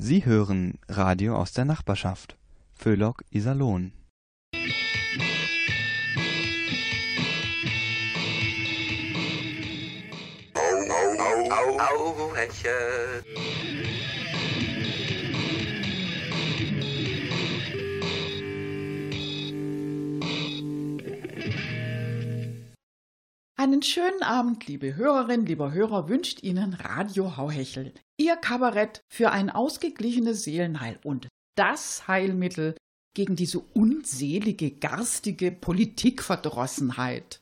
Sie hören Radio aus der Nachbarschaft. Föhlock Iserlohn. Auheche. Einen schönen Abend, liebe Hörerinnen, lieber Hörer, wünscht Ihnen Radio Hauhechel. Ihr Kabarett für ein ausgeglichenes Seelenheil und das Heilmittel gegen diese unselige, garstige Politikverdrossenheit.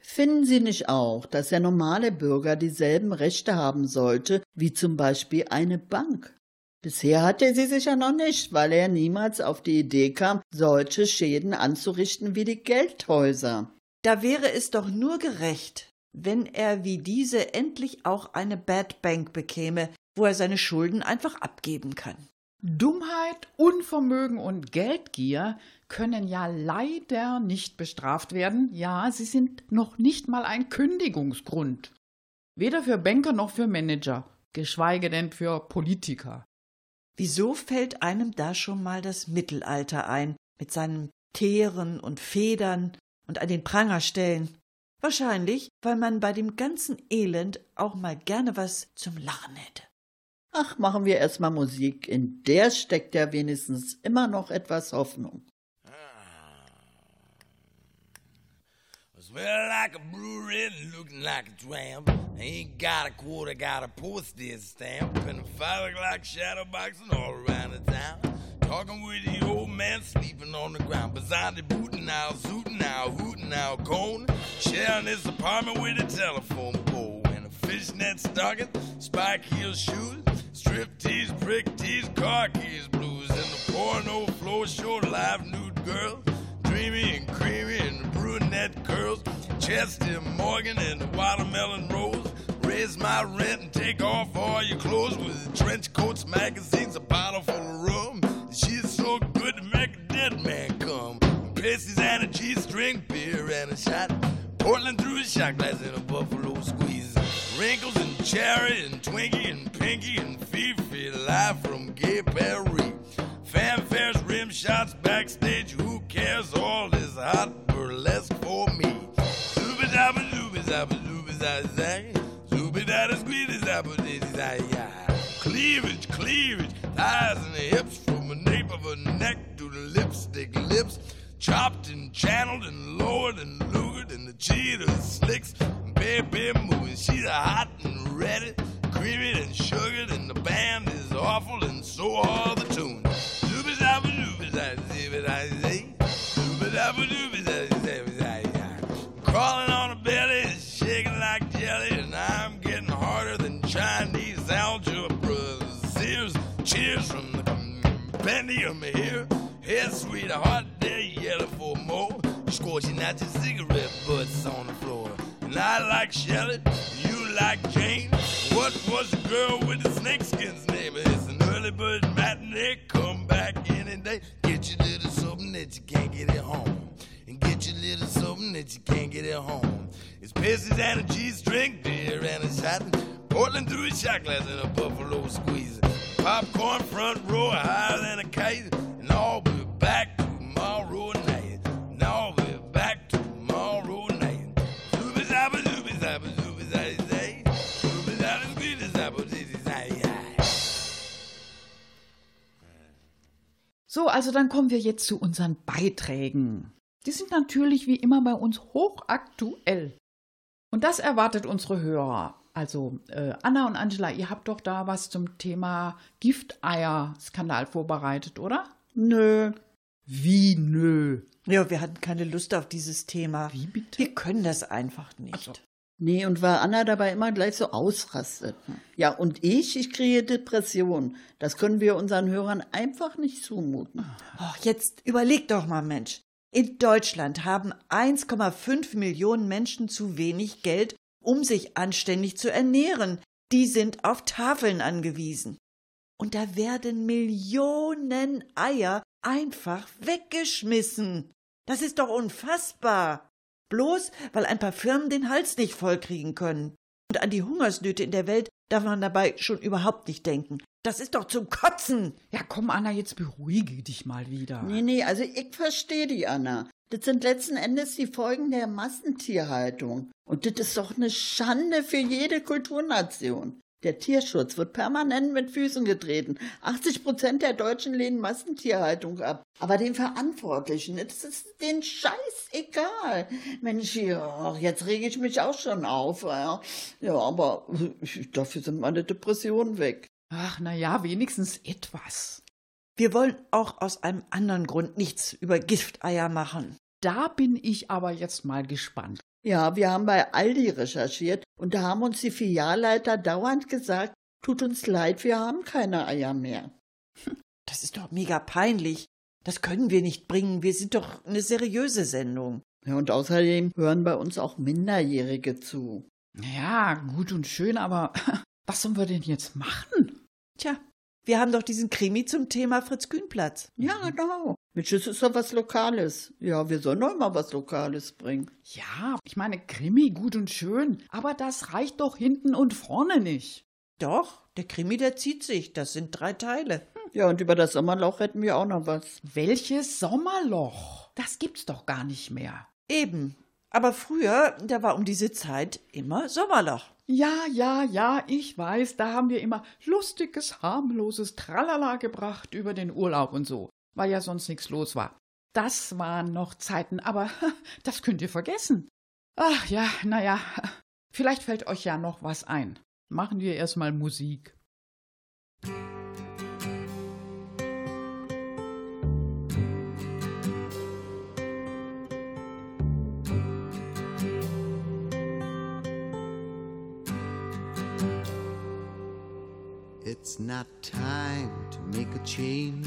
Finden Sie nicht auch, dass der normale Bürger dieselben Rechte haben sollte wie zum Beispiel eine Bank? Bisher hat er sie sicher noch nicht, weil er niemals auf die Idee kam, solche Schäden anzurichten wie die Geldhäuser. Da wäre es doch nur gerecht, wenn er wie diese endlich auch eine Bad Bank bekäme, wo er seine Schulden einfach abgeben kann. Dummheit, Unvermögen und Geldgier können ja leider nicht bestraft werden. Ja, sie sind noch nicht mal ein Kündigungsgrund. Weder für Banker noch für Manager, geschweige denn für Politiker. Wieso fällt einem da schon mal das Mittelalter ein, mit seinen Teeren und Federn und an den Pranger stellen? Wahrscheinlich, weil man bei dem ganzen Elend auch mal gerne was zum Lachen hätte. Ach, machen wir erstmal Musik, in der steckt ja wenigstens immer noch etwas Hoffnung. Smell like a brewery looking like a tramp. Ain't got a quarter, got a postage stamp. And a five o'clock shadow boxing all around the town. Talking with the old man sleeping on the ground. Beside the booting out, zooting out, hooting out, cone. Sharing his apartment with a telephone pole. And a fishnet stocking, spike heel shoes. Strip tees, brick tees, car keys, blues. And the porno floor show live nude girl. Dreamy and creamy and brunette curls. Chesty Morgan and the watermelon rose. Raise my rent and take off all your clothes with trench coats, magazines, a bottle full of rum. She's so good to make a dead man come. Pasties and a G-string beer and a shot. Portland through a shot glass and a buffalo squeeze. Wrinkles and cherry and Twinkie and Pinky and Fifi live from Gay Paris. Fanfares, rim shots backstage. Who cares? All is hot burlesque for me. Zooby dabba zooby zabba zooby zay zay. Zooby dabba squeeze zabba dizzy zay ya. Cleavage, cleavage, thighs and hips from the nape of her neck to the lipstick lips. Chopped and channeled and lowered and lugered and the cheetah slicks. Baby moving, she's hot and ready. Creamy and sugared and the band is awful and so are the tunes. Zooby zay zooby zay zay. Zooby zabba zooby zay zay zay zay. Crawling on a belly, shaking like jelly, and I'm getting harder than Chinese algebra. Sears, cheers from the compendium here. Head sweetheart, there yellow for more. Scorching out your cigarette butts on the. And I like Shelley, you like Jane. What was the girl with the snakeskin's name? It's an early bird matinee. Come back any day. Get your little something that you can't get at home. And get your little something that you can't get at home. It's pasties and a G-string beer and a shot. Portland through a shot glass and a buffalo squeeze. Popcorn front row higher than a kite. So, also dann kommen wir jetzt zu unseren Beiträgen. Die sind natürlich wie immer bei uns hochaktuell. Und das erwartet unsere Hörer. Also äh, Anna und Angela, ihr habt doch da was zum Thema Gifteier-Skandal vorbereitet, oder? Nö. Wie nö? Ja, wir hatten keine Lust auf dieses Thema. Wie bitte? Wir können das einfach nicht. Ach so. Nee, und weil Anna dabei immer gleich so ausrastet. Ja, und ich, ich kriege Depression. Das können wir unseren Hörern einfach nicht zumuten. Och, jetzt überleg doch mal, Mensch. In Deutschland haben 1,5 Millionen Menschen zu wenig Geld, um sich anständig zu ernähren. Die sind auf Tafeln angewiesen. Und da werden Millionen Eier einfach weggeschmissen. Das ist doch unfassbar. Bloß weil ein paar Firmen den Hals nicht vollkriegen können. Und an die Hungersnöte in der Welt darf man dabei schon überhaupt nicht denken. Das ist doch zum Kotzen. Ja, komm, Anna, jetzt beruhige dich mal wieder. Nee, nee, also ich verstehe die, Anna. Das sind letzten Endes die Folgen der Massentierhaltung. Und das ist doch eine Schande für jede Kulturnation. Der Tierschutz wird permanent mit Füßen getreten. 80 Prozent der Deutschen lehnen Massentierhaltung ab. Aber den Verantwortlichen, das ist den Scheiß egal. Mensch, ja, jetzt rege ich mich auch schon auf. Ja, ja aber dafür sind meine Depressionen weg. Ach, na ja, wenigstens etwas. Wir wollen auch aus einem anderen Grund nichts über Gifteier machen. Da bin ich aber jetzt mal gespannt. Ja, wir haben bei Aldi recherchiert und da haben uns die Filialleiter dauernd gesagt, tut uns leid, wir haben keine Eier mehr. Das ist doch mega peinlich. Das können wir nicht bringen. Wir sind doch eine seriöse Sendung. Ja, und außerdem hören bei uns auch Minderjährige zu. Ja, gut und schön, aber was sollen wir denn jetzt machen? Tja, wir haben doch diesen Krimi zum Thema Fritz Kühnplatz. Ja, genau. Mensch, das ist doch was Lokales. Ja, wir sollen doch mal was Lokales bringen. Ja, ich meine, Krimi gut und schön, aber das reicht doch hinten und vorne nicht. Doch, der Krimi, der zieht sich. Das sind drei Teile. Ja, und über das Sommerloch hätten wir auch noch was. Welches Sommerloch? Das gibt's doch gar nicht mehr. Eben. Aber früher, da war um diese Zeit immer Sommerloch. Ja, ja, ja, ich weiß, da haben wir immer lustiges, harmloses Tralala gebracht über den Urlaub und so, weil ja sonst nichts los war. Das waren noch Zeiten, aber das könnt ihr vergessen. Ach ja, na ja, vielleicht fällt euch ja noch was ein. Machen wir erstmal Musik. It's not time to make a change.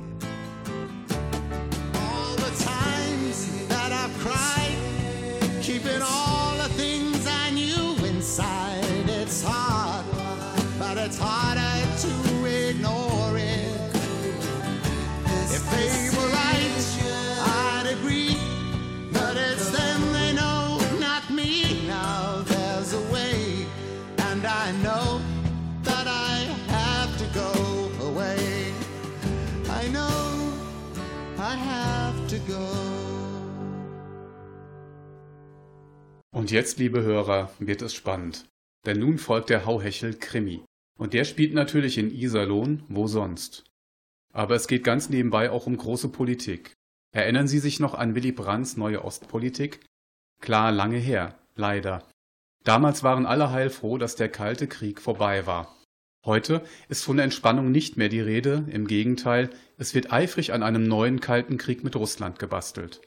Und jetzt, liebe Hörer, wird es spannend. Denn nun folgt der Hauhechel Krimi. Und der spielt natürlich in Iserlohn, wo sonst. Aber es geht ganz nebenbei auch um große Politik. Erinnern Sie sich noch an Willy Brandts neue Ostpolitik? Klar, lange her, leider. Damals waren alle heilfroh, dass der Kalte Krieg vorbei war. Heute ist von Entspannung nicht mehr die Rede, im Gegenteil, es wird eifrig an einem neuen Kalten Krieg mit Russland gebastelt.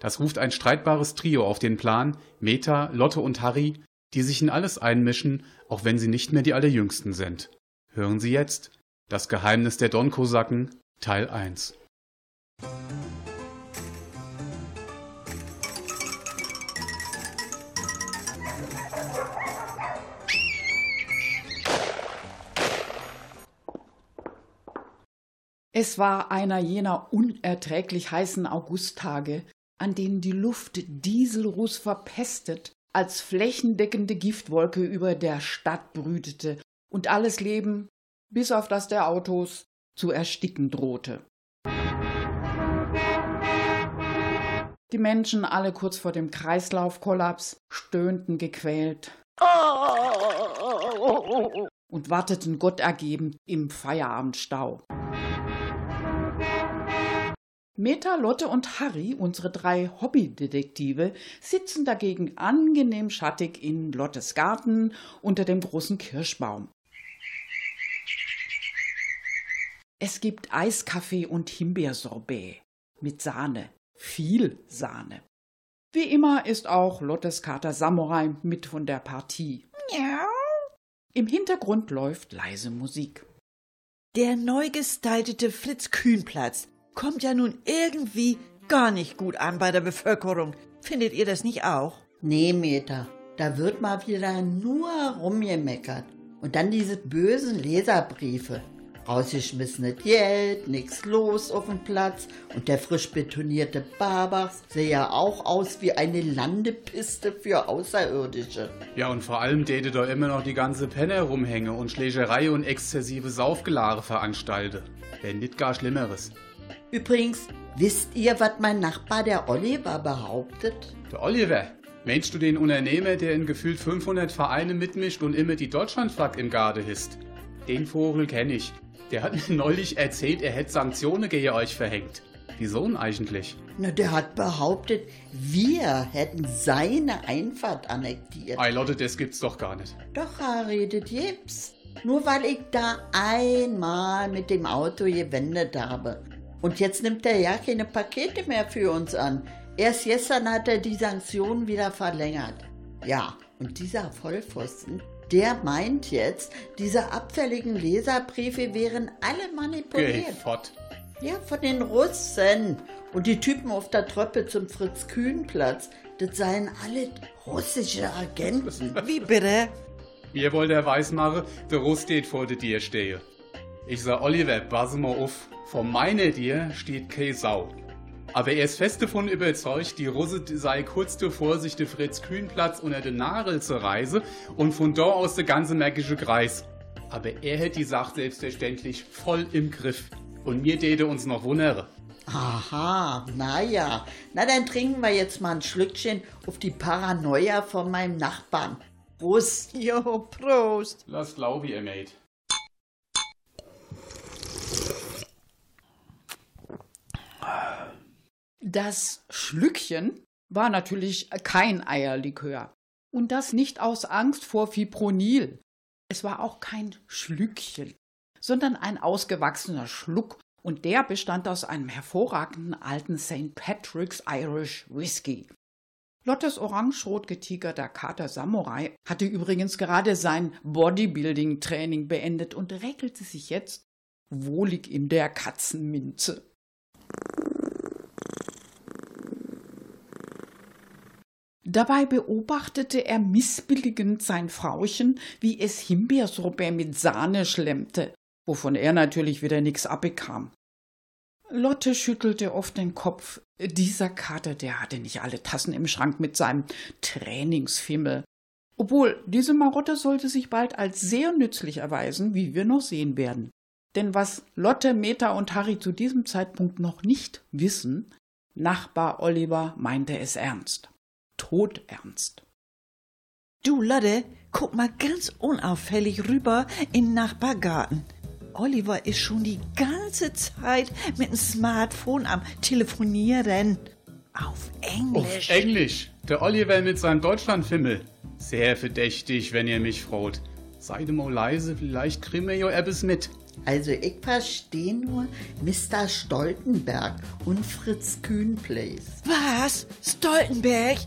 Das ruft ein streitbares Trio auf den Plan, Meta, Lotte und Harry, die sich in alles einmischen, auch wenn sie nicht mehr die Allerjüngsten sind. Hören Sie jetzt Das Geheimnis der Donkosaken Teil 1. Es war einer jener unerträglich heißen Augusttage, an denen die Luft Dieselruß verpestet als flächendeckende Giftwolke über der Stadt brütete und alles Leben, bis auf das der Autos, zu ersticken drohte. Die Menschen, alle kurz vor dem Kreislaufkollaps, stöhnten gequält und warteten Gott ergeben im Feierabendstau. Meta, Lotte und Harry, unsere drei Hobbydetektive, sitzen dagegen angenehm schattig in Lottes Garten unter dem großen Kirschbaum. Es gibt Eiskaffee und Himbeersorbet mit Sahne, viel Sahne. Wie immer ist auch Lottes Kater Samurai mit von der Partie. Miau. Im Hintergrund läuft leise Musik. Der neu gestaltete Fritz-Kühn-Platz kommt ja nun irgendwie gar nicht gut an bei der Bevölkerung. Findet ihr das nicht auch? Nee, Meta, da wird mal wieder nur rumgemeckert. Und dann diese bösen Leserbriefe. Rausgeschmissenes Geld, nix los auf dem Platz und der frisch betonierte Babach sehe ja auch aus wie eine Landepiste für Außerirdische. Ja, und vor allem täte da immer noch die ganze Penne rumhänge und Schlägerei und exzessive Saufgelare veranstalte. Wenn nicht gar Schlimmeres. Übrigens, wisst ihr, was mein Nachbar der Oliver behauptet? Der Oliver, meinst du den Unternehmer, der in gefühlt 500 Vereine mitmischt und immer die Deutschlandflagge im Garde hisst? Den Vogel kenne ich. Der hat mir neulich erzählt, er hätte Sanktionen gegen euch verhängt. Wieso denn eigentlich? Na, der hat behauptet, wir hätten seine Einfahrt annektiert. Ei Lotte, das gibt's doch gar nicht. Doch, Harry, das gibt's. Nur weil ich da einmal mit dem Auto gewendet habe. Und jetzt nimmt er ja keine Pakete mehr für uns an. Erst gestern hat er die Sanktionen wieder verlängert. Ja, und dieser Vollpfosten, der meint jetzt, diese abfälligen Leserbriefe wären alle manipuliert. fort. Ja, von den Russen. Und die Typen auf der Treppe zum Fritz-Kühn-Platz, das seien alle russische Agenten. Wie bitte? Mir wollt er weismachen, der Russ steht vor der Dir stehe. Ich sag, Oliver, pass mal auf, vor meiner Dir steht keine Sau. Aber er ist fest davon überzeugt, die Russe sei kurz davor, sich den Fritz-Kühn-Platz unter den Nagel zu reisen und von da aus der ganze märkische Kreis. Aber er hätte die Sache selbstverständlich voll im Griff. Und mir täte uns noch wundere. Aha, naja. Na, dann trinken wir jetzt mal ein Schlückchen auf die Paranoia von meinem Nachbarn. Prost. Jo, Prost. Lass glaub ich, mate. Das Schlückchen war natürlich kein Eierlikör. Und das nicht aus Angst vor Fipronil. Es war auch kein Schlückchen, sondern ein ausgewachsener Schluck und der bestand aus einem hervorragenden alten St. Patrick's Irish Whisky. Lottes orangerot getigerter Kater Samurai hatte übrigens gerade sein Bodybuilding-Training beendet und räkelte sich jetzt wohlig in der Katzenminze. Dabei beobachtete er missbilligend sein Frauchen, wie es Himbeersorbet mit Sahne schlemmte, wovon er natürlich wieder nix abbekam. Lotte schüttelte oft den Kopf. Dieser Kater, der hatte nicht alle Tassen im Schrank mit seinem Trainingsfimmel. Obwohl, diese Marotte sollte sich bald als sehr nützlich erweisen, wie wir noch sehen werden. Denn was Lotte, Meta und Harry zu diesem Zeitpunkt noch nicht wissen, Nachbar Oliver meinte es ernst. Todernst. Du, Lotte, guck mal ganz unauffällig rüber in den Nachbargarten. Oliver ist schon die ganze Zeit mit dem Smartphone am Telefonieren. Auf Englisch. Auf Englisch. Der Oliver mit seinem Deutschlandfimmel. Sehr verdächtig, wenn ihr mich fragt. Seid mal leise, vielleicht kriegen wir ja etwas mit. Also ich verstehe nur Mr. Stoltenberg und Fritz Kühnplace. Was? Stoltenberg?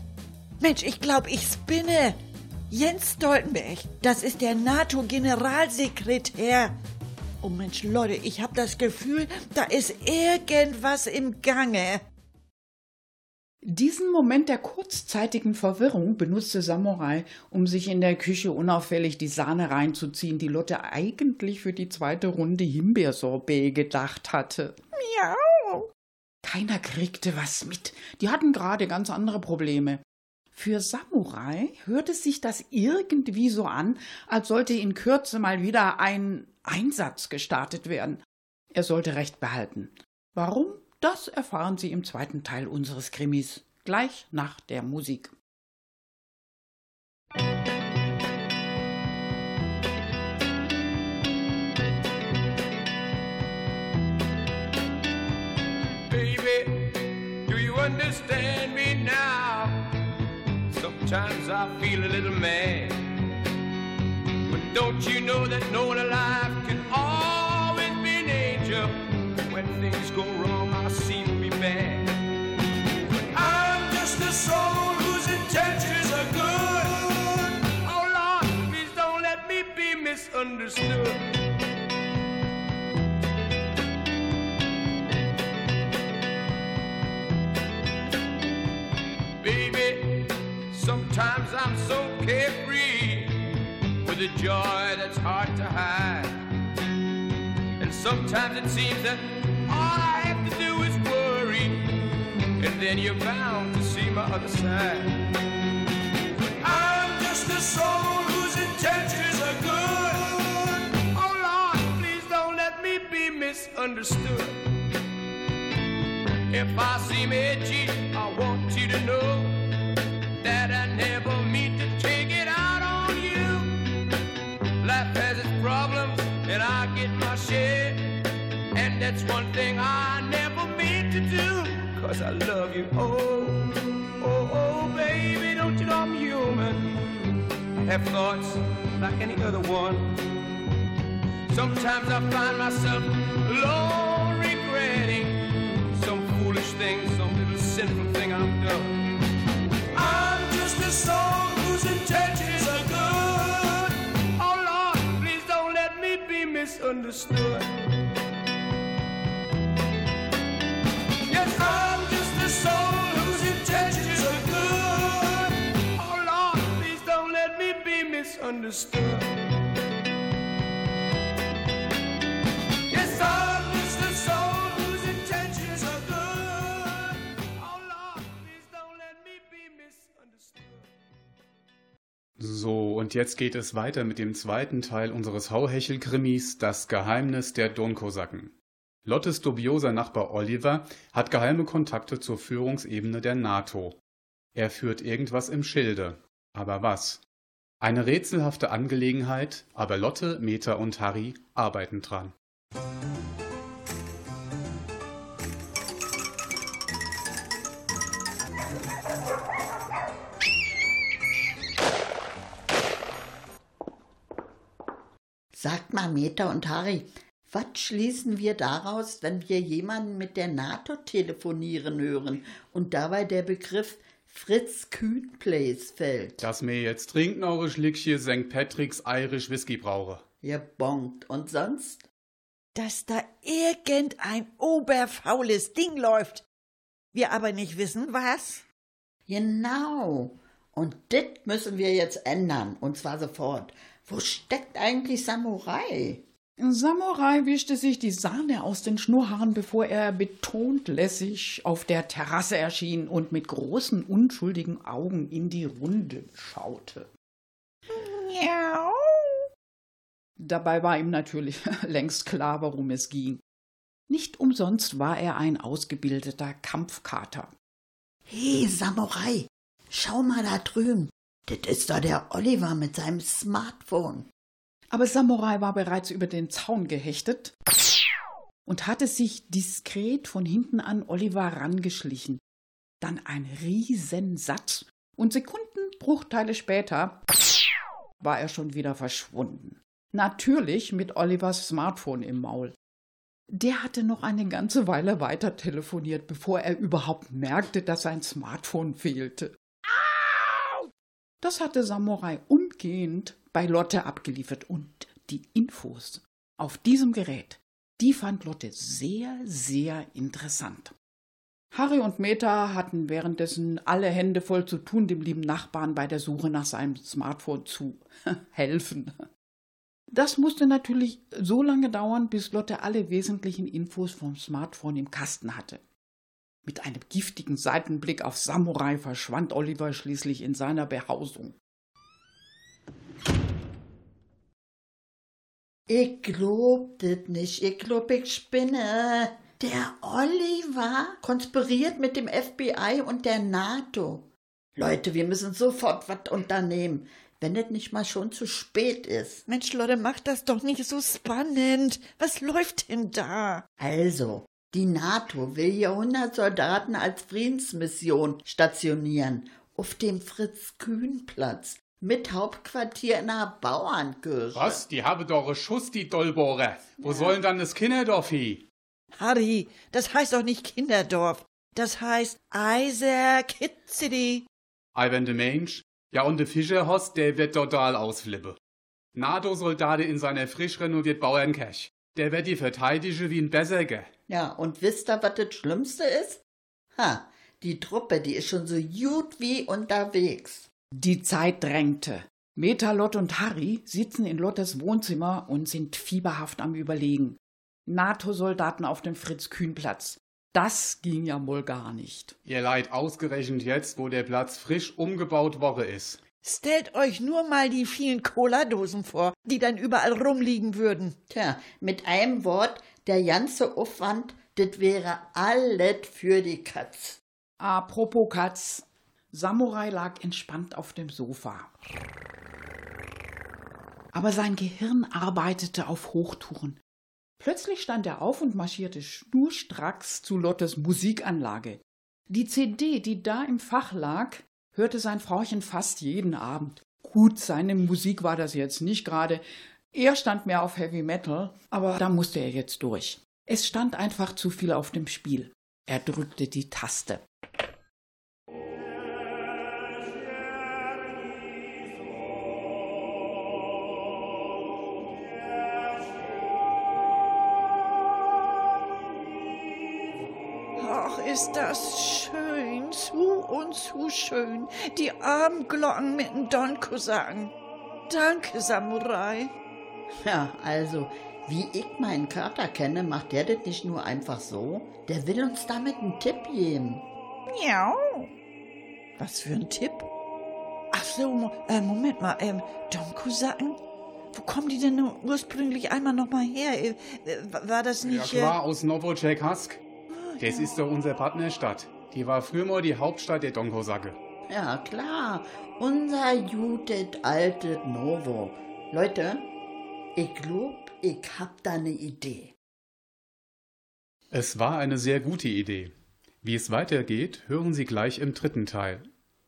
Mensch, ich glaube, ich spinne. Jens Stoltenberg, das ist der NATO-Generalsekretär. Oh Mensch, Leute, ich habe das Gefühl, da ist irgendwas im Gange. Diesen Moment der kurzzeitigen Verwirrung benutzte Samurai, um sich in der Küche unauffällig die Sahne reinzuziehen, die Lotte eigentlich für die zweite Runde Himbeersorbet gedacht hatte. Miau. Keiner kriegte was mit. Die hatten gerade ganz andere Probleme. Für Samurai hörte sich das irgendwie so an, als sollte in Kürze mal wieder ein Einsatz gestartet werden. Er sollte Recht behalten. Warum? Das erfahren Sie im zweiten Teil unseres Krimis, gleich nach der Musik. Baby, do you understand me now? Sometimes I feel a little mad. But don't you know that no one alive can always be an angel? When things go wrong, I seem to be bad. But I'm just a soul whose intentions are good. Oh Lord, please don't let me be misunderstood. Carefree with a joy that's hard to hide. And sometimes it seems that all I have to do is worry, and then you're bound to see my other side. I'm just a soul whose intentions are good. Oh Lord, please don't let me be misunderstood. If I seem edgy, I want you to know that's one thing I never meant to do, cause I love you. Oh, oh, oh, baby, don't you know I'm human? Have thoughts like any other one. Sometimes I find myself alone regretting some foolish thing, some little sinful thing I've done. I'm just a soul whose intentions are good. Oh Lord, please don't let me be misunderstood. Misunderstood. So, und jetzt geht es weiter mit dem zweiten Teil unseres Hauhechel-Krimis Das Geheimnis der Donkosaken. Lottes dubioser Nachbar Oliver hat geheime Kontakte zur Führungsebene der NATO. Er führt irgendwas im Schilde. Aber was? Eine rätselhafte Angelegenheit, aber Lotte, Meta und Harry arbeiten dran. Sagt mal, Meta und Harry, was schließen wir daraus, wenn wir jemanden mit der NATO telefonieren hören und dabei der Begriff Fritz Kühnplace fällt? Dass mir jetzt trinken eure Schlickchen St. Patrick's Irish Whisky brauche. Ihr bonkt. Und sonst? Dass da irgendein oberfaules Ding läuft. Wir aber nicht wissen, was. Genau. Und das müssen wir jetzt ändern. Und zwar sofort. Wo steckt eigentlich Samurai? Samurai wischte sich die Sahne aus den Schnurrhaaren, bevor er betont lässig auf der Terrasse erschien und mit großen, unschuldigen Augen in die Runde schaute. Miau. Dabei war ihm natürlich längst klar, worum es ging. Nicht umsonst war er ein ausgebildeter Kampfkater. Hey, Samurai, schau mal da drüben. Das ist doch der Oliver mit seinem Smartphone. Aber Samurai war bereits über den Zaun gehechtet und hatte sich diskret von hinten an Oliver rangeschlichen. Dann ein Riesensatz und Sekundenbruchteile später war er schon wieder verschwunden. Natürlich mit Olivers Smartphone im Maul. Der hatte noch eine ganze Weile weiter telefoniert, bevor er überhaupt merkte, dass sein Smartphone fehlte. Das hatte Samurai umgehend bei Lotte abgeliefert und die Infos auf diesem Gerät, die fand Lotte sehr, sehr interessant. Harry und Meta hatten währenddessen alle Hände voll zu tun, dem lieben Nachbarn bei der Suche nach seinem Smartphone zu helfen. Das musste natürlich so lange dauern, bis Lotte alle wesentlichen Infos vom Smartphone im Kasten hatte. Mit einem giftigen Seitenblick auf Samurai verschwand Oliver schließlich in seiner Behausung. Ich glaub das nicht, ich glaub, ich spinne. Der Oliver konspiriert mit dem FBI und der NATO. Leute, wir müssen sofort was unternehmen wenn es nicht mal schon zu spät ist. Mensch, Leute, mach das doch nicht so spannend. Was läuft denn da? Also, die NATO will hier 100 Soldaten als Friedensmission stationieren auf dem Fritz-Kühn-Platz mit Hauptquartier in einer Bauernkirche. Was? Die haben doch Schuss, die Dollbohrer. Wo ja. sollen dann das Kinderdorf hin? Harry, das heißt doch nicht Kinderdorf. Das heißt Eiser Kid City. Ivan de Mensch, ja, und der Fischerhost, der wird total ausflippen. NATO-Soldat in seiner frisch renovierten Bauernkirche. Der wird die verteidigen wie ein Berserker. Ja, und wisst ihr, was das Schlimmste ist? Ha, die Truppe, die ist schon so gut wie unterwegs. Die Zeit drängte. Meta, Lot und Harry sitzen in Lottes Wohnzimmer und sind fieberhaft am Überlegen. NATO-Soldaten auf dem Fritz-Kühn-Platz. Das ging ja wohl gar nicht. Ihr leid ausgerechnet jetzt, wo der Platz frisch umgebaut worden ist. Stellt euch nur mal die vielen Cola-Dosen vor, die dann überall rumliegen würden. Tja, mit einem Wort, der ganze Aufwand, das wäre alles für die Katz. Apropos Katz. Samurai lag entspannt auf dem Sofa. Aber sein Gehirn arbeitete auf Hochtouren. Plötzlich stand er auf und marschierte schnurstracks zu Lottes Musikanlage. Die CD, die da im Fach lag, hörte sein Frauchen fast jeden Abend. Gut, seine Musik war das jetzt nicht gerade. Er stand mehr auf Heavy Metal, aber da musste er jetzt durch. Es stand einfach zu viel auf dem Spiel. Er drückte die Taste. Ist das schön, zu und zu schön, die Abendglocken mit dem Donko-Sagen. Danke, Samurai. Ja, also, wie ich meinen Kater kenne, macht der das nicht nur einfach so. Der will uns damit einen Tipp geben. Ja. Was für ein Tipp? Ach so, äh, Moment mal, ähm, Donko-Sacken? Wo kommen die denn ursprünglich einmal nochmal her? Äh, war das nicht... Ja klar, äh, aus Novotcherkassk. Das ist doch unsere Partnerstadt. Die war früher mal die Hauptstadt der Donkosacke. Ja, klar. Unser jutet altes Novo. Leute, ich glaub, ich hab da ne Idee. Es war eine sehr gute Idee. Wie es weitergeht, hören Sie gleich im dritten Teil.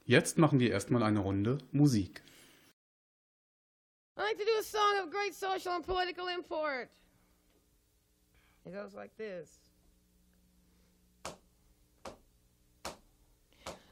Jetzt machen wir erstmal eine Runde Musik. I like to do a song of great social and political import. It goes like this.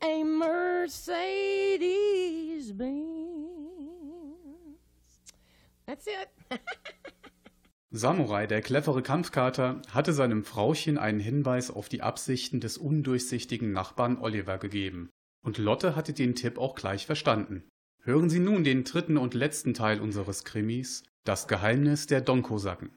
a Mercedes Benz? That's it. Samurai, der clevere Kampfkater, hatte seinem Frauchen einen Hinweis auf die Absichten des undurchsichtigen Nachbarn Oliver gegeben. Und Lotte hatte den Tipp auch gleich verstanden. Hören Sie nun den dritten und letzten Teil unseres Krimis, Das Geheimnis der Donkosaken.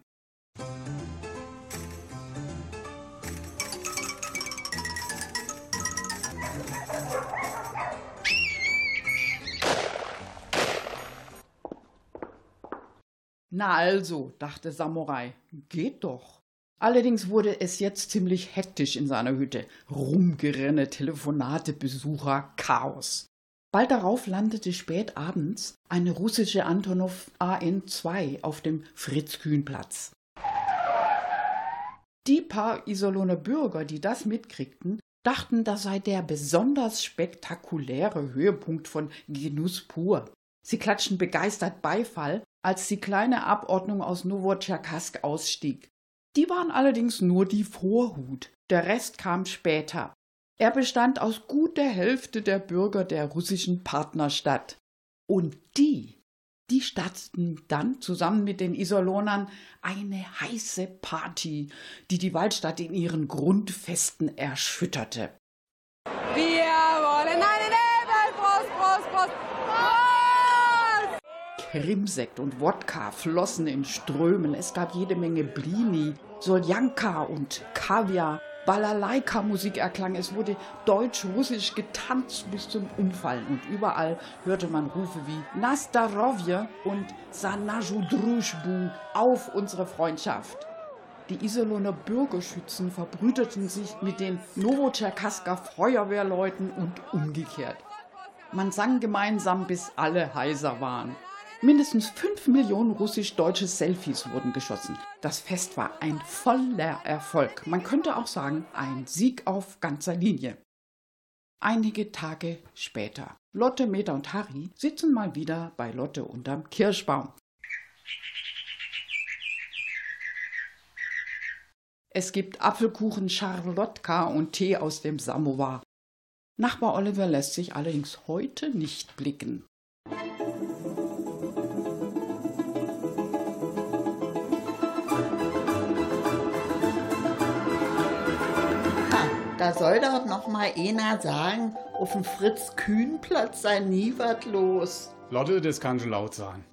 Na also, dachte Samurai, geht doch. Allerdings wurde es jetzt ziemlich hektisch in seiner Hütte. Rumgerenne, Telefonate, Besucher, Chaos. Bald darauf landete spät abends eine russische Antonov AN-2 auf dem Fritz-Kühn-Platz. Die paar Iserlohner Bürger, die das mitkriegten, dachten, das sei der besonders spektakuläre Höhepunkt von Genuss pur. Sie klatschten begeistert Beifall, als die kleine Abordnung aus Nowotcherkask ausstieg. Die waren allerdings nur die Vorhut, der Rest kam später. Er bestand aus gut der Hälfte der Bürger der russischen Partnerstadt. Und die, die starteten dann zusammen mit den Iserlohnern eine heiße Party, die die Waldstadt in ihren Grundfesten erschütterte. Wir wollen einen Ebel, Prost, Prost, Prost, Prost! Krimsekt und Wodka flossen in Strömen. Es gab jede Menge Blini, Soljanka und Kaviar. Balalaika-Musik erklang. Es wurde deutsch-russisch getanzt bis zum Umfallen. Und überall hörte man Rufe wie Nastarovje und Sanaju Druschbu auf unsere Freundschaft. Die Iserlohner Bürgerschützen verbrüderten sich mit den Novocherkasker Feuerwehrleuten und umgekehrt. Man sang gemeinsam, bis alle heiser waren. Mindestens fünf Millionen russisch-deutsche Selfies wurden geschossen. Das Fest war ein voller Erfolg. Man könnte auch sagen, ein Sieg auf ganzer Linie. Einige Tage später. Lotte, Meta und Harry sitzen mal wieder bei Lotte unterm Kirschbaum. Es gibt Apfelkuchen, Charlotka und Tee aus dem Samovar. Nachbar Oliver lässt sich allerdings heute nicht blicken. Da soll doch noch mal einer sagen, auf dem Fritz-Kühn-Platz sei nie was los. Lotte, das kann schon laut sein.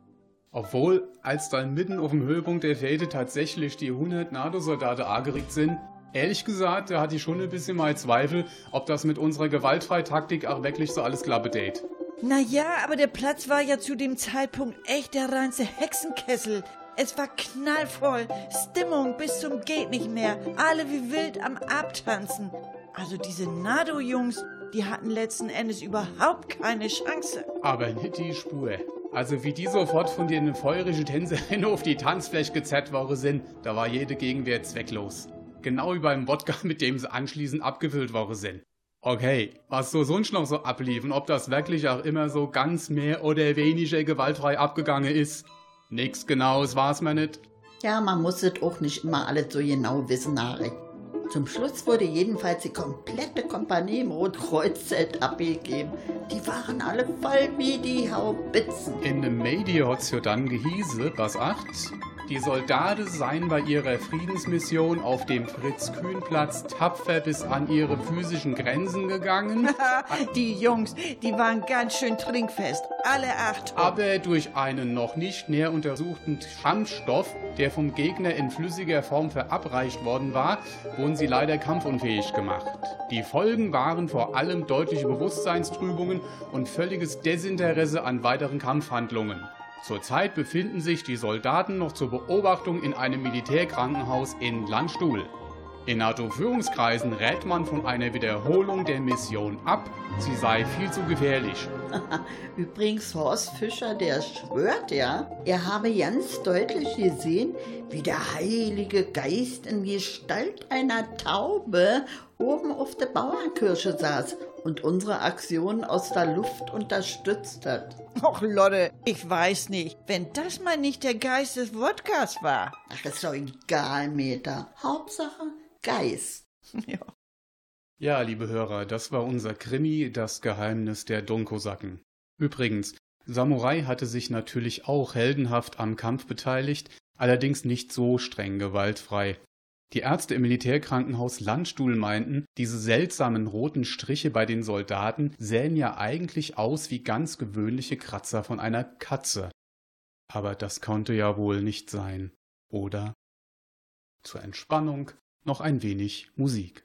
Obwohl, als dann mitten auf dem Höhepunkt der Fete tatsächlich die 100 NATO-Soldaten angeregt sind, ehrlich gesagt, da hatte ich schon ein bisschen mal Zweifel, ob das mit unserer Gewaltfreitaktik auch wirklich so alles klappe date. Naja, aber der Platz war ja zu dem Zeitpunkt echt der reinste Hexenkessel. Es war knallvoll, Stimmung bis zum geht nicht mehr, alle wie wild am Abtanzen. Also diese NATO-Jungs, die hatten letzten Endes überhaupt keine Chance. Aber nicht die Spur. Also wie die sofort von den feurigen Tänzerinnen auf die Tanzfläche gezerrt worden sind, da war jede Gegenwehr zwecklos. Genau wie beim Wodka, mit dem sie anschließend abgefüllt worden sind. Okay, was so sonst noch so ablief und ob das wirklich auch immer so ganz mehr oder weniger gewaltfrei abgegangen ist, nix genaues war's mir nicht. Ja, man muss es auch nicht immer alles so genau wissen, Harry. Zum Schluss wurde jedenfalls die komplette Kompanie im Rotkreuz-Zelt abgegeben. Die waren alle voll wie die Haubitzen. In dem ja dann gehieße, was acht, Die Soldaten seien bei ihrer Friedensmission auf dem Fritz-Kühn-Platz tapfer bis an ihre physischen Grenzen gegangen. die Jungs, die waren ganz schön trinkfest. Alle acht. Aber durch einen noch nicht näher untersuchten Schammstoff, der vom Gegner in flüssiger Form verabreicht worden war, wurden sie leider kampfunfähig gemacht. Die Folgen waren vor allem deutliche Bewusstseinstrübungen und völliges Desinteresse an weiteren Kampfhandlungen. Zurzeit befinden sich die Soldaten noch zur Beobachtung in einem Militärkrankenhaus in Landstuhl. In NATO-Führungskreisen rät man von einer Wiederholung der Mission ab, sie sei viel zu gefährlich. Übrigens, Horst Fischer, der schwört ja, er habe ganz deutlich gesehen, wie der Heilige Geist in Gestalt einer Taube oben auf der Bauernkirche saß und unsere Aktionen aus der Luft unterstützt hat. Och, Lotte, ich weiß nicht, wenn das mal nicht der Geist des Wodkas war. Ach, ist doch egal, Meter. Hauptsache Geist. ja. Ja, liebe Hörer, das war unser Krimi, das Geheimnis der Donkosaken. Übrigens, Samurai hatte sich natürlich auch heldenhaft am Kampf beteiligt, allerdings nicht so streng gewaltfrei. Die Ärzte im Militärkrankenhaus Landstuhl meinten, diese seltsamen roten Striche bei den Soldaten sähen ja eigentlich aus wie ganz gewöhnliche Kratzer von einer Katze. Aber das konnte ja wohl nicht sein, oder? Zur Entspannung noch ein wenig Musik.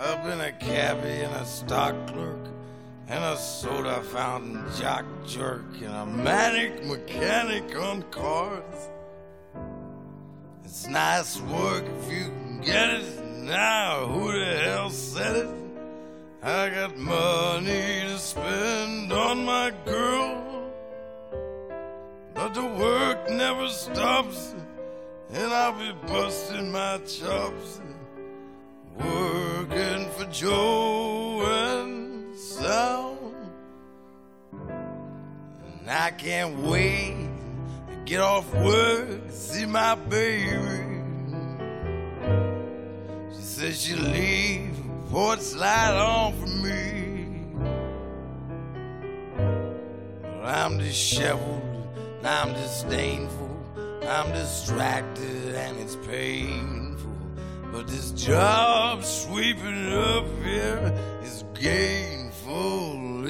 I've been a cabbie and a stock clerk and a soda fountain jock jerk and a manic mechanic on cars. It's nice work if you can get it. Now, who the hell said it? I got money to spend on my girl, but the work never stops, and I'll be busting my chops, working for Joe and Sal. And I can't wait to get off work, see my baby. She says she'll leave before it's light on for me. Well, I'm disheveled, and I'm disdainful, I'm distracted, and it's painful. But this job sweeping up here is gainfully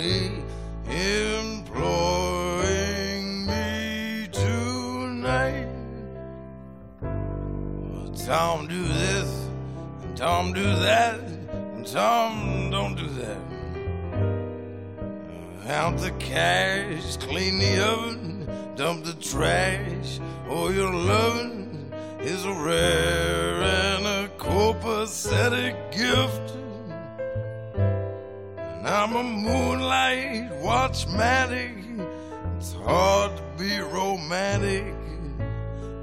employing me tonight. Well, Tom, do this, and Tom, do that. and Tom, don't do that. Uh, Count the cash, clean the oven, dump the trash. Oh, your loving is a rare and a copacetic gift. And I'm a moonlight watchmatic. It's hard to be romantic.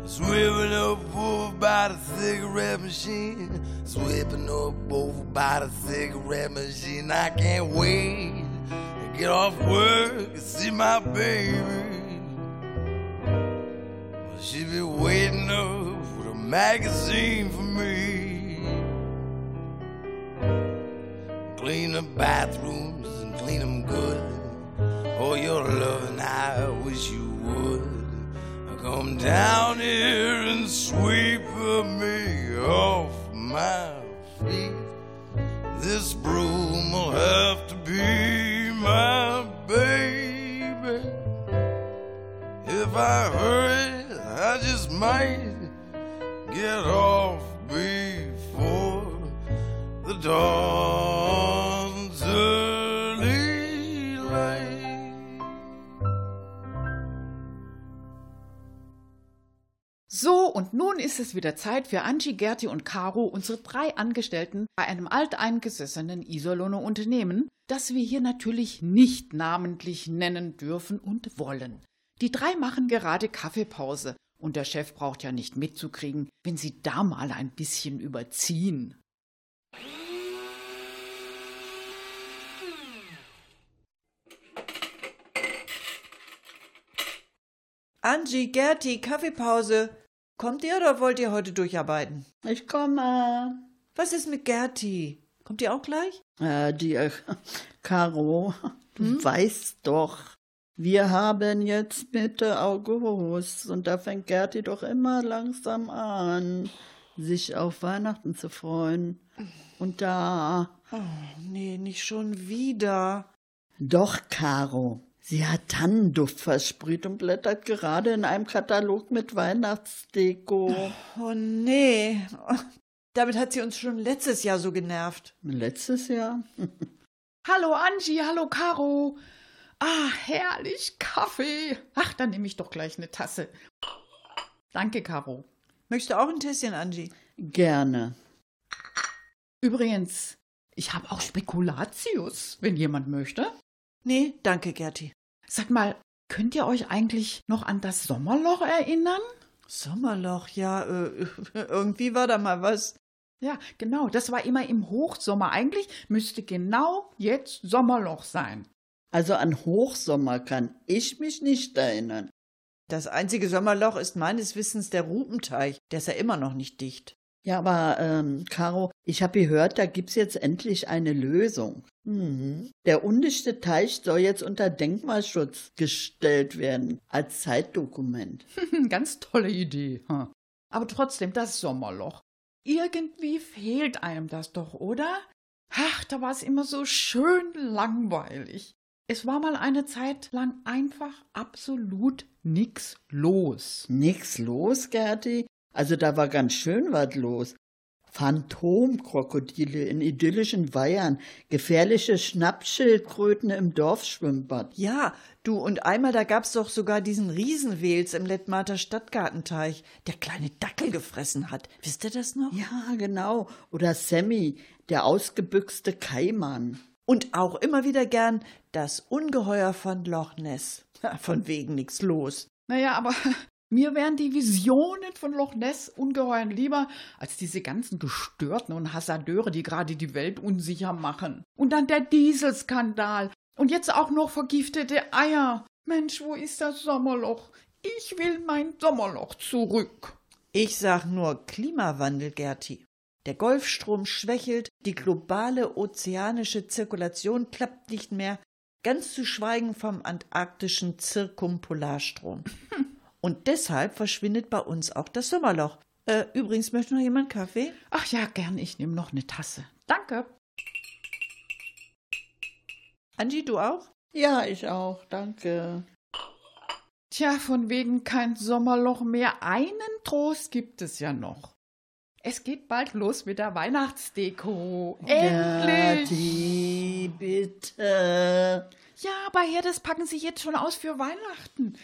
Swimming up over by the cigarette machine. Sweeping up over by the cigarette machine. I can't wait to get off work and see my baby. She be waiting up with a magazine for me. Clean the bathrooms and clean them good. Oh, your loving, I wish you would. Come down here and sweep me off my feet. This broom will have to be my baby. If I hurry, I just might wieder Zeit für Angie, Gerti und Caro, unsere drei Angestellten bei einem alteingesessenen Iserlohner Unternehmen, das wir hier natürlich nicht namentlich nennen dürfen und wollen. Die drei machen gerade Kaffeepause. Und der Chef braucht ja nicht mitzukriegen, wenn sie da mal ein bisschen überziehen. Angie, Gerti, Kaffeepause. Kommt ihr oder wollt ihr heute durcharbeiten? Ich komme. Was ist mit Gerti? Kommt ihr auch gleich? Äh, die äh, Caro, du weißt doch, wir haben jetzt Mitte August und da fängt Gerti doch immer langsam an, sich auf Weihnachten zu freuen. Und da. Oh, nee, nicht schon wieder. Doch, Caro. Sie hat Tannenduft versprüht und blättert gerade in einem Katalog mit Weihnachtsdeko. Oh nee. Damit hat sie uns schon letztes Jahr so genervt. Letztes Jahr? Hallo Angie, hallo Caro. Ah, herrlich, Kaffee. Ach, dann nehme ich doch gleich eine Tasse. Danke, Caro. Möchtest du auch ein Tässchen, Angie? Gerne. Übrigens, ich habe auch Spekulatius, wenn jemand möchte. Nee, danke, Gerti. Sag mal, könnt ihr euch eigentlich noch an das Sommerloch erinnern? Sommerloch, ja, äh, irgendwie war da mal was. Ja, genau, das war immer im Hochsommer. Eigentlich müsste genau jetzt Sommerloch sein. Also an Hochsommer kann ich mich nicht erinnern. Das einzige Sommerloch ist meines Wissens der Rupenteich. Der ist ja immer noch nicht dicht. Ja, aber, ähm, Caro, ich habe gehört, da gibt's jetzt endlich eine Lösung. Mhm. Der undichte Teich soll jetzt unter Denkmalschutz gestellt werden, als Zeitdokument. Ganz tolle Idee. Aber trotzdem, das Sommerloch. Irgendwie fehlt einem das doch, oder? Ach, da war es immer so schön langweilig. Es war mal eine Zeit lang einfach absolut nix los. Nix los, Gerti? Also da war ganz schön was los. Phantomkrokodile in idyllischen Weihern, gefährliche Schnappschildkröten im Dorfschwimmbad. Ja, du, und einmal da gab's doch sogar diesen Riesenwels im Lettmarter Stadtgartenteich, der kleine Dackel gefressen hat. Wisst ihr das noch? Ja, genau. Oder Sammy, der ausgebüxte Kaiman. Und auch immer wieder gern das Ungeheuer von Loch Ness. Von wegen nix los. Naja, aber mir wären die Visionen von Loch Ness ungeheuer lieber als diese ganzen Gestörten und Hasardeure, die gerade die Welt unsicher machen. Und dann der Dieselskandal. Und jetzt auch noch vergiftete Eier. Mensch, wo ist das Sommerloch? Ich will mein Sommerloch zurück. Ich sag nur Klimawandel, Gerti. Der Golfstrom schwächelt, die globale ozeanische Zirkulation klappt nicht mehr, ganz zu schweigen vom antarktischen Zirkumpolarstrom. Und deshalb verschwindet bei uns auch das Sommerloch. Äh, übrigens, möchte noch jemand Kaffee? Ach ja, gern, ich nehme noch eine Tasse. Danke. Angie, du auch? Ja, ich auch, danke. Tja, von wegen kein Sommerloch mehr. Einen Trost gibt es ja noch. Es geht bald los mit der Weihnachtsdeko. Endlich! Gerti, bitte. Ja, aber Herr, das packen Sie jetzt schon aus für Weihnachten.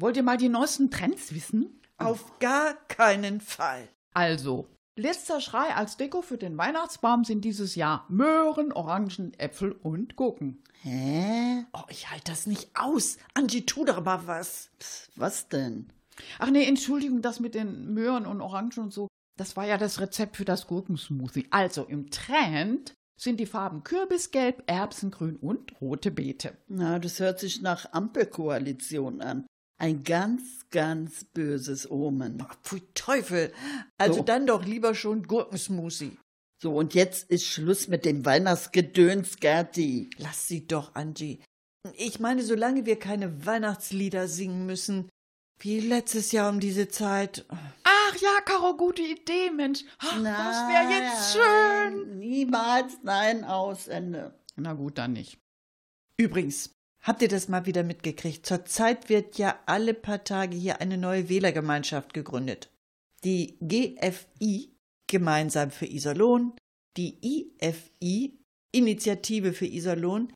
Wollt ihr mal die neuesten Trends wissen? Auf gar keinen Fall. Also, letzter Schrei als Deko für den Weihnachtsbaum sind dieses Jahr Möhren, Orangen, Äpfel und Gurken. Hä? Oh, ich halte das nicht aus. Angie, tu doch mal was. Was denn? Ach nee, Entschuldigung, das mit den Möhren und Orangen und so, das war ja das Rezept für das Gurkensmoothie. Also im Trend sind die Farben Kürbisgelb, Erbsengrün und rote Beete. Na, das hört sich nach Ampelkoalition an. Ein ganz, ganz böses Omen. Pfui Teufel. Also So. dann doch lieber schon Gurkensmoothie. So, und jetzt ist Schluss mit dem Weihnachtsgedöns, Gerti. Lass sie doch, Angie. Ich meine, solange wir keine Weihnachtslieder singen müssen, wie letztes Jahr um diese Zeit. Ach ja, Caro, gute Idee, Mensch. Ach, das wäre jetzt schön. Niemals nein aus, Ende. Na gut, dann nicht. Übrigens, habt ihr das mal wieder mitgekriegt? Zurzeit wird ja alle paar Tage hier eine neue Wählergemeinschaft gegründet. Die GFI, gemeinsam für Iserlohn, die IFI, Initiative für Iserlohn,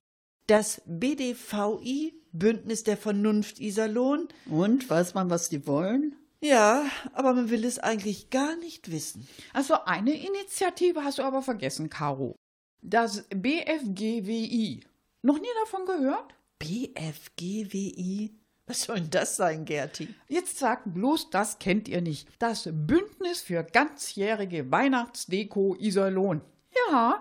das BDVI, Bündnis der Vernunft Iserlohn. Und, weiß man, was die wollen? Ja, aber man will es eigentlich gar nicht wissen. Also eine Initiative hast du aber vergessen, Caro. Das BFGWI. Noch nie davon gehört? BFGWI? Was soll denn das sein, Gerti? Jetzt sagt bloß, das kennt ihr nicht. Das Bündnis für ganzjährige Weihnachtsdeko Iserlohn. Ja,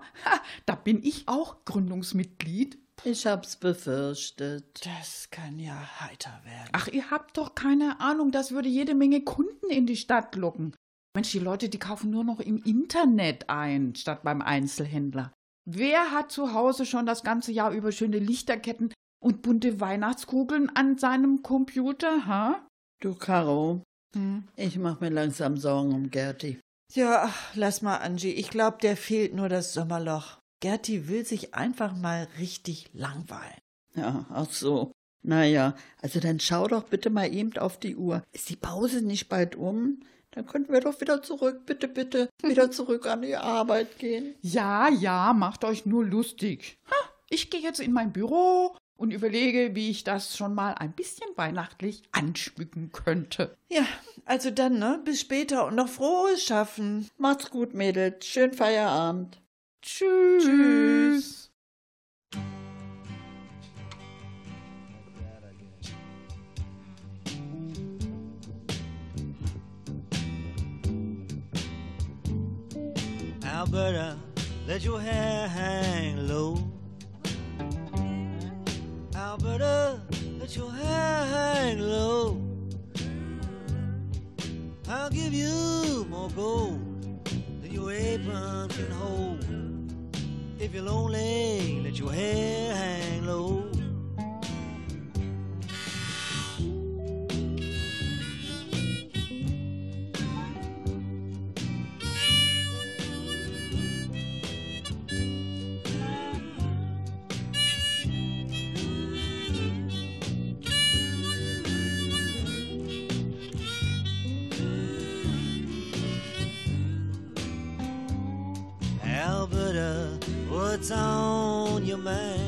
da bin ich auch Gründungsmitglied. Ich hab's befürchtet. Das kann ja heiter werden. Ach, ihr habt doch keine Ahnung, das würde jede Menge Kunden in die Stadt locken. Mensch, die Leute, die kaufen nur noch im Internet ein, statt beim Einzelhändler. Wer hat zu Hause schon das ganze Jahr über schöne Lichterketten und bunte Weihnachtskugeln an seinem Computer, ha? Du, Caro, Hm. ich mach mir langsam Sorgen um Gerti. Ja, ach, lass mal, Angie. Ich glaub, der fehlt nur das Sommerloch. Gerti will sich einfach mal richtig langweilen. Ja, ach so. Naja, also dann schau doch bitte mal eben auf die Uhr. Ist die Pause nicht bald um? Dann könnten wir doch wieder zurück, bitte, bitte, wieder zurück an die Arbeit gehen. Ja, ja, macht euch nur lustig. Ha, ich gehe jetzt in mein Büro und überlege, wie ich das schon mal ein bisschen weihnachtlich anschmücken könnte. Ja, also dann, ne? Bis später und noch frohes Schaffen. Macht's gut, Mädels. Schönen Feierabend. Tschüss. Tschüss. Alberta, let your hair hang low. Alberta, let your hair hang low. I'll give you more gold than your apron can hold. If you're lonely, let your hair hang low. What's on your mind?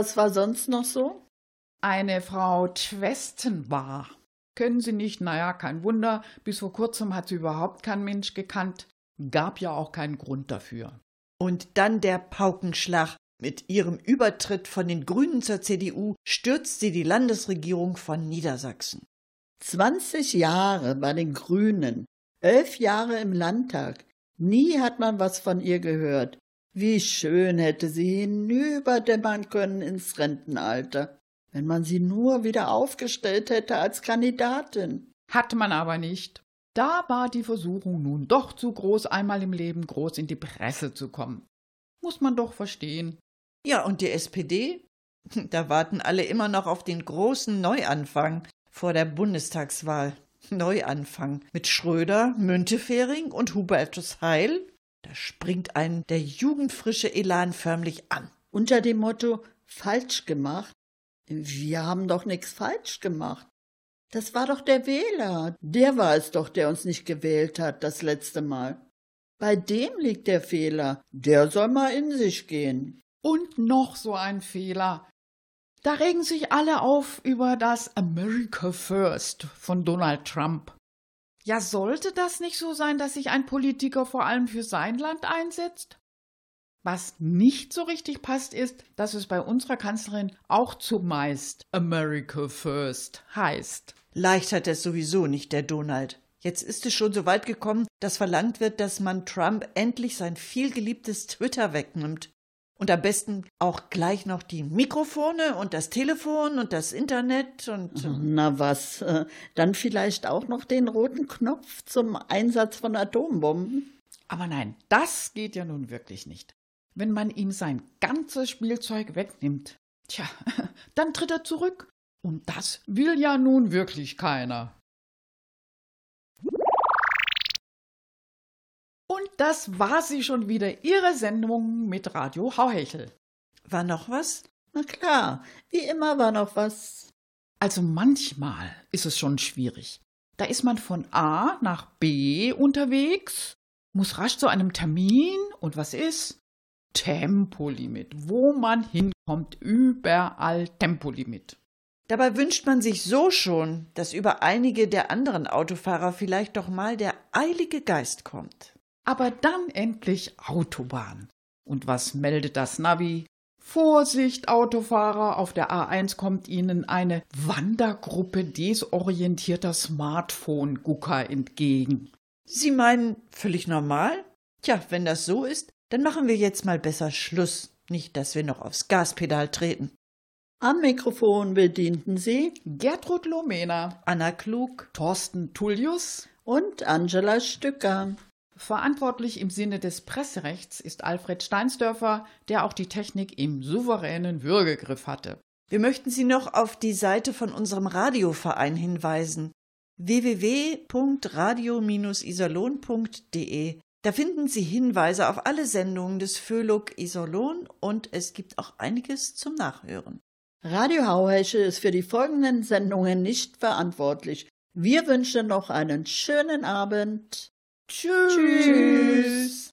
Was war sonst noch so? Eine Frau Twesten war. Kennen Sie nicht? Naja, kein Wunder. Bis vor kurzem hat sie überhaupt kein Mensch gekannt. Gab ja auch keinen Grund dafür. Und dann der Paukenschlag. Mit ihrem Übertritt von den Grünen zur CDU stürzt sie die Landesregierung von Niedersachsen. 20 Jahre bei den Grünen, elf Jahre im Landtag. Nie hat man was von ihr gehört. Wie schön hätte sie hinüberdämmern können ins Rentenalter, wenn man sie nur wieder aufgestellt hätte als Kandidatin. Hat man aber nicht. Da war die Versuchung nun doch zu groß, einmal im Leben groß in die Presse zu kommen. Muss man doch verstehen. Ja, und die SPD? Da warten alle immer noch auf den großen Neuanfang vor der Bundestagswahl. Neuanfang mit Schröder, Müntefering und Hubertus Heil. Da springt einen der jugendfrische Elan förmlich an. Unter dem Motto falsch gemacht. Wir haben doch nichts falsch gemacht. Das war doch der Wähler. Der war es doch, der uns nicht gewählt hat das letzte Mal. Bei dem liegt der Fehler. Der soll mal in sich gehen. Und noch so ein Fehler. Da regen sich alle auf über das America First von Donald Trump. Ja, sollte das nicht so sein, dass sich ein Politiker vor allem für sein Land einsetzt? Was nicht so richtig passt, ist, dass es bei unserer Kanzlerin auch zumeist America First heißt. Leicht hat es sowieso nicht der Donald. Jetzt ist es schon so weit gekommen, dass verlangt wird, dass man Trump endlich sein vielgeliebtes Twitter wegnimmt. Und am besten auch gleich noch die Mikrofone und das Telefon und das Internet und. Na was, äh, dann vielleicht auch noch den roten Knopf zum Einsatz von Atombomben? Aber nein, das geht ja nun wirklich nicht. Wenn man ihm sein ganzes Spielzeug wegnimmt, tja, dann tritt er zurück. Und das will ja nun wirklich keiner. Und das war sie schon wieder, Ihre Sendung mit Radio Hauhechel. War noch was? Na klar, wie immer war noch was. Also manchmal ist es schon schwierig. Da ist man von A nach B unterwegs, muss rasch zu einem Termin und was ist? Tempolimit. Wo man hinkommt, überall Tempolimit. Dabei wünscht man sich so schon, dass über einige der anderen Autofahrer vielleicht doch mal der eilige Geist kommt. Aber dann endlich Autobahn. Und was meldet das Navi? Vorsicht, Autofahrer, auf der A1 kommt Ihnen eine Wandergruppe desorientierter Smartphone-Gucker entgegen. Sie meinen völlig normal? Tja, wenn das so ist, dann machen wir jetzt mal besser Schluss. Nicht, dass wir noch aufs Gaspedal treten. Am Mikrofon bedienten sie Gertrud Lomena, Anna Klug, Thorsten Tullius und Angela Stücker. Verantwortlich im Sinne des Presserechts ist Alfred Steinsdörfer, der auch die Technik im souveränen Würgegriff hatte. Wir möchten Sie noch auf die Seite von unserem Radioverein hinweisen www.radio-iserlohn.de. Da finden Sie Hinweise auf alle Sendungen des Föhluk Iserlohn und es gibt auch einiges zum Nachhören. Radio Hauhesche ist für die folgenden Sendungen nicht verantwortlich. Wir wünschen noch einen schönen Abend. Tschüss. Tschüss.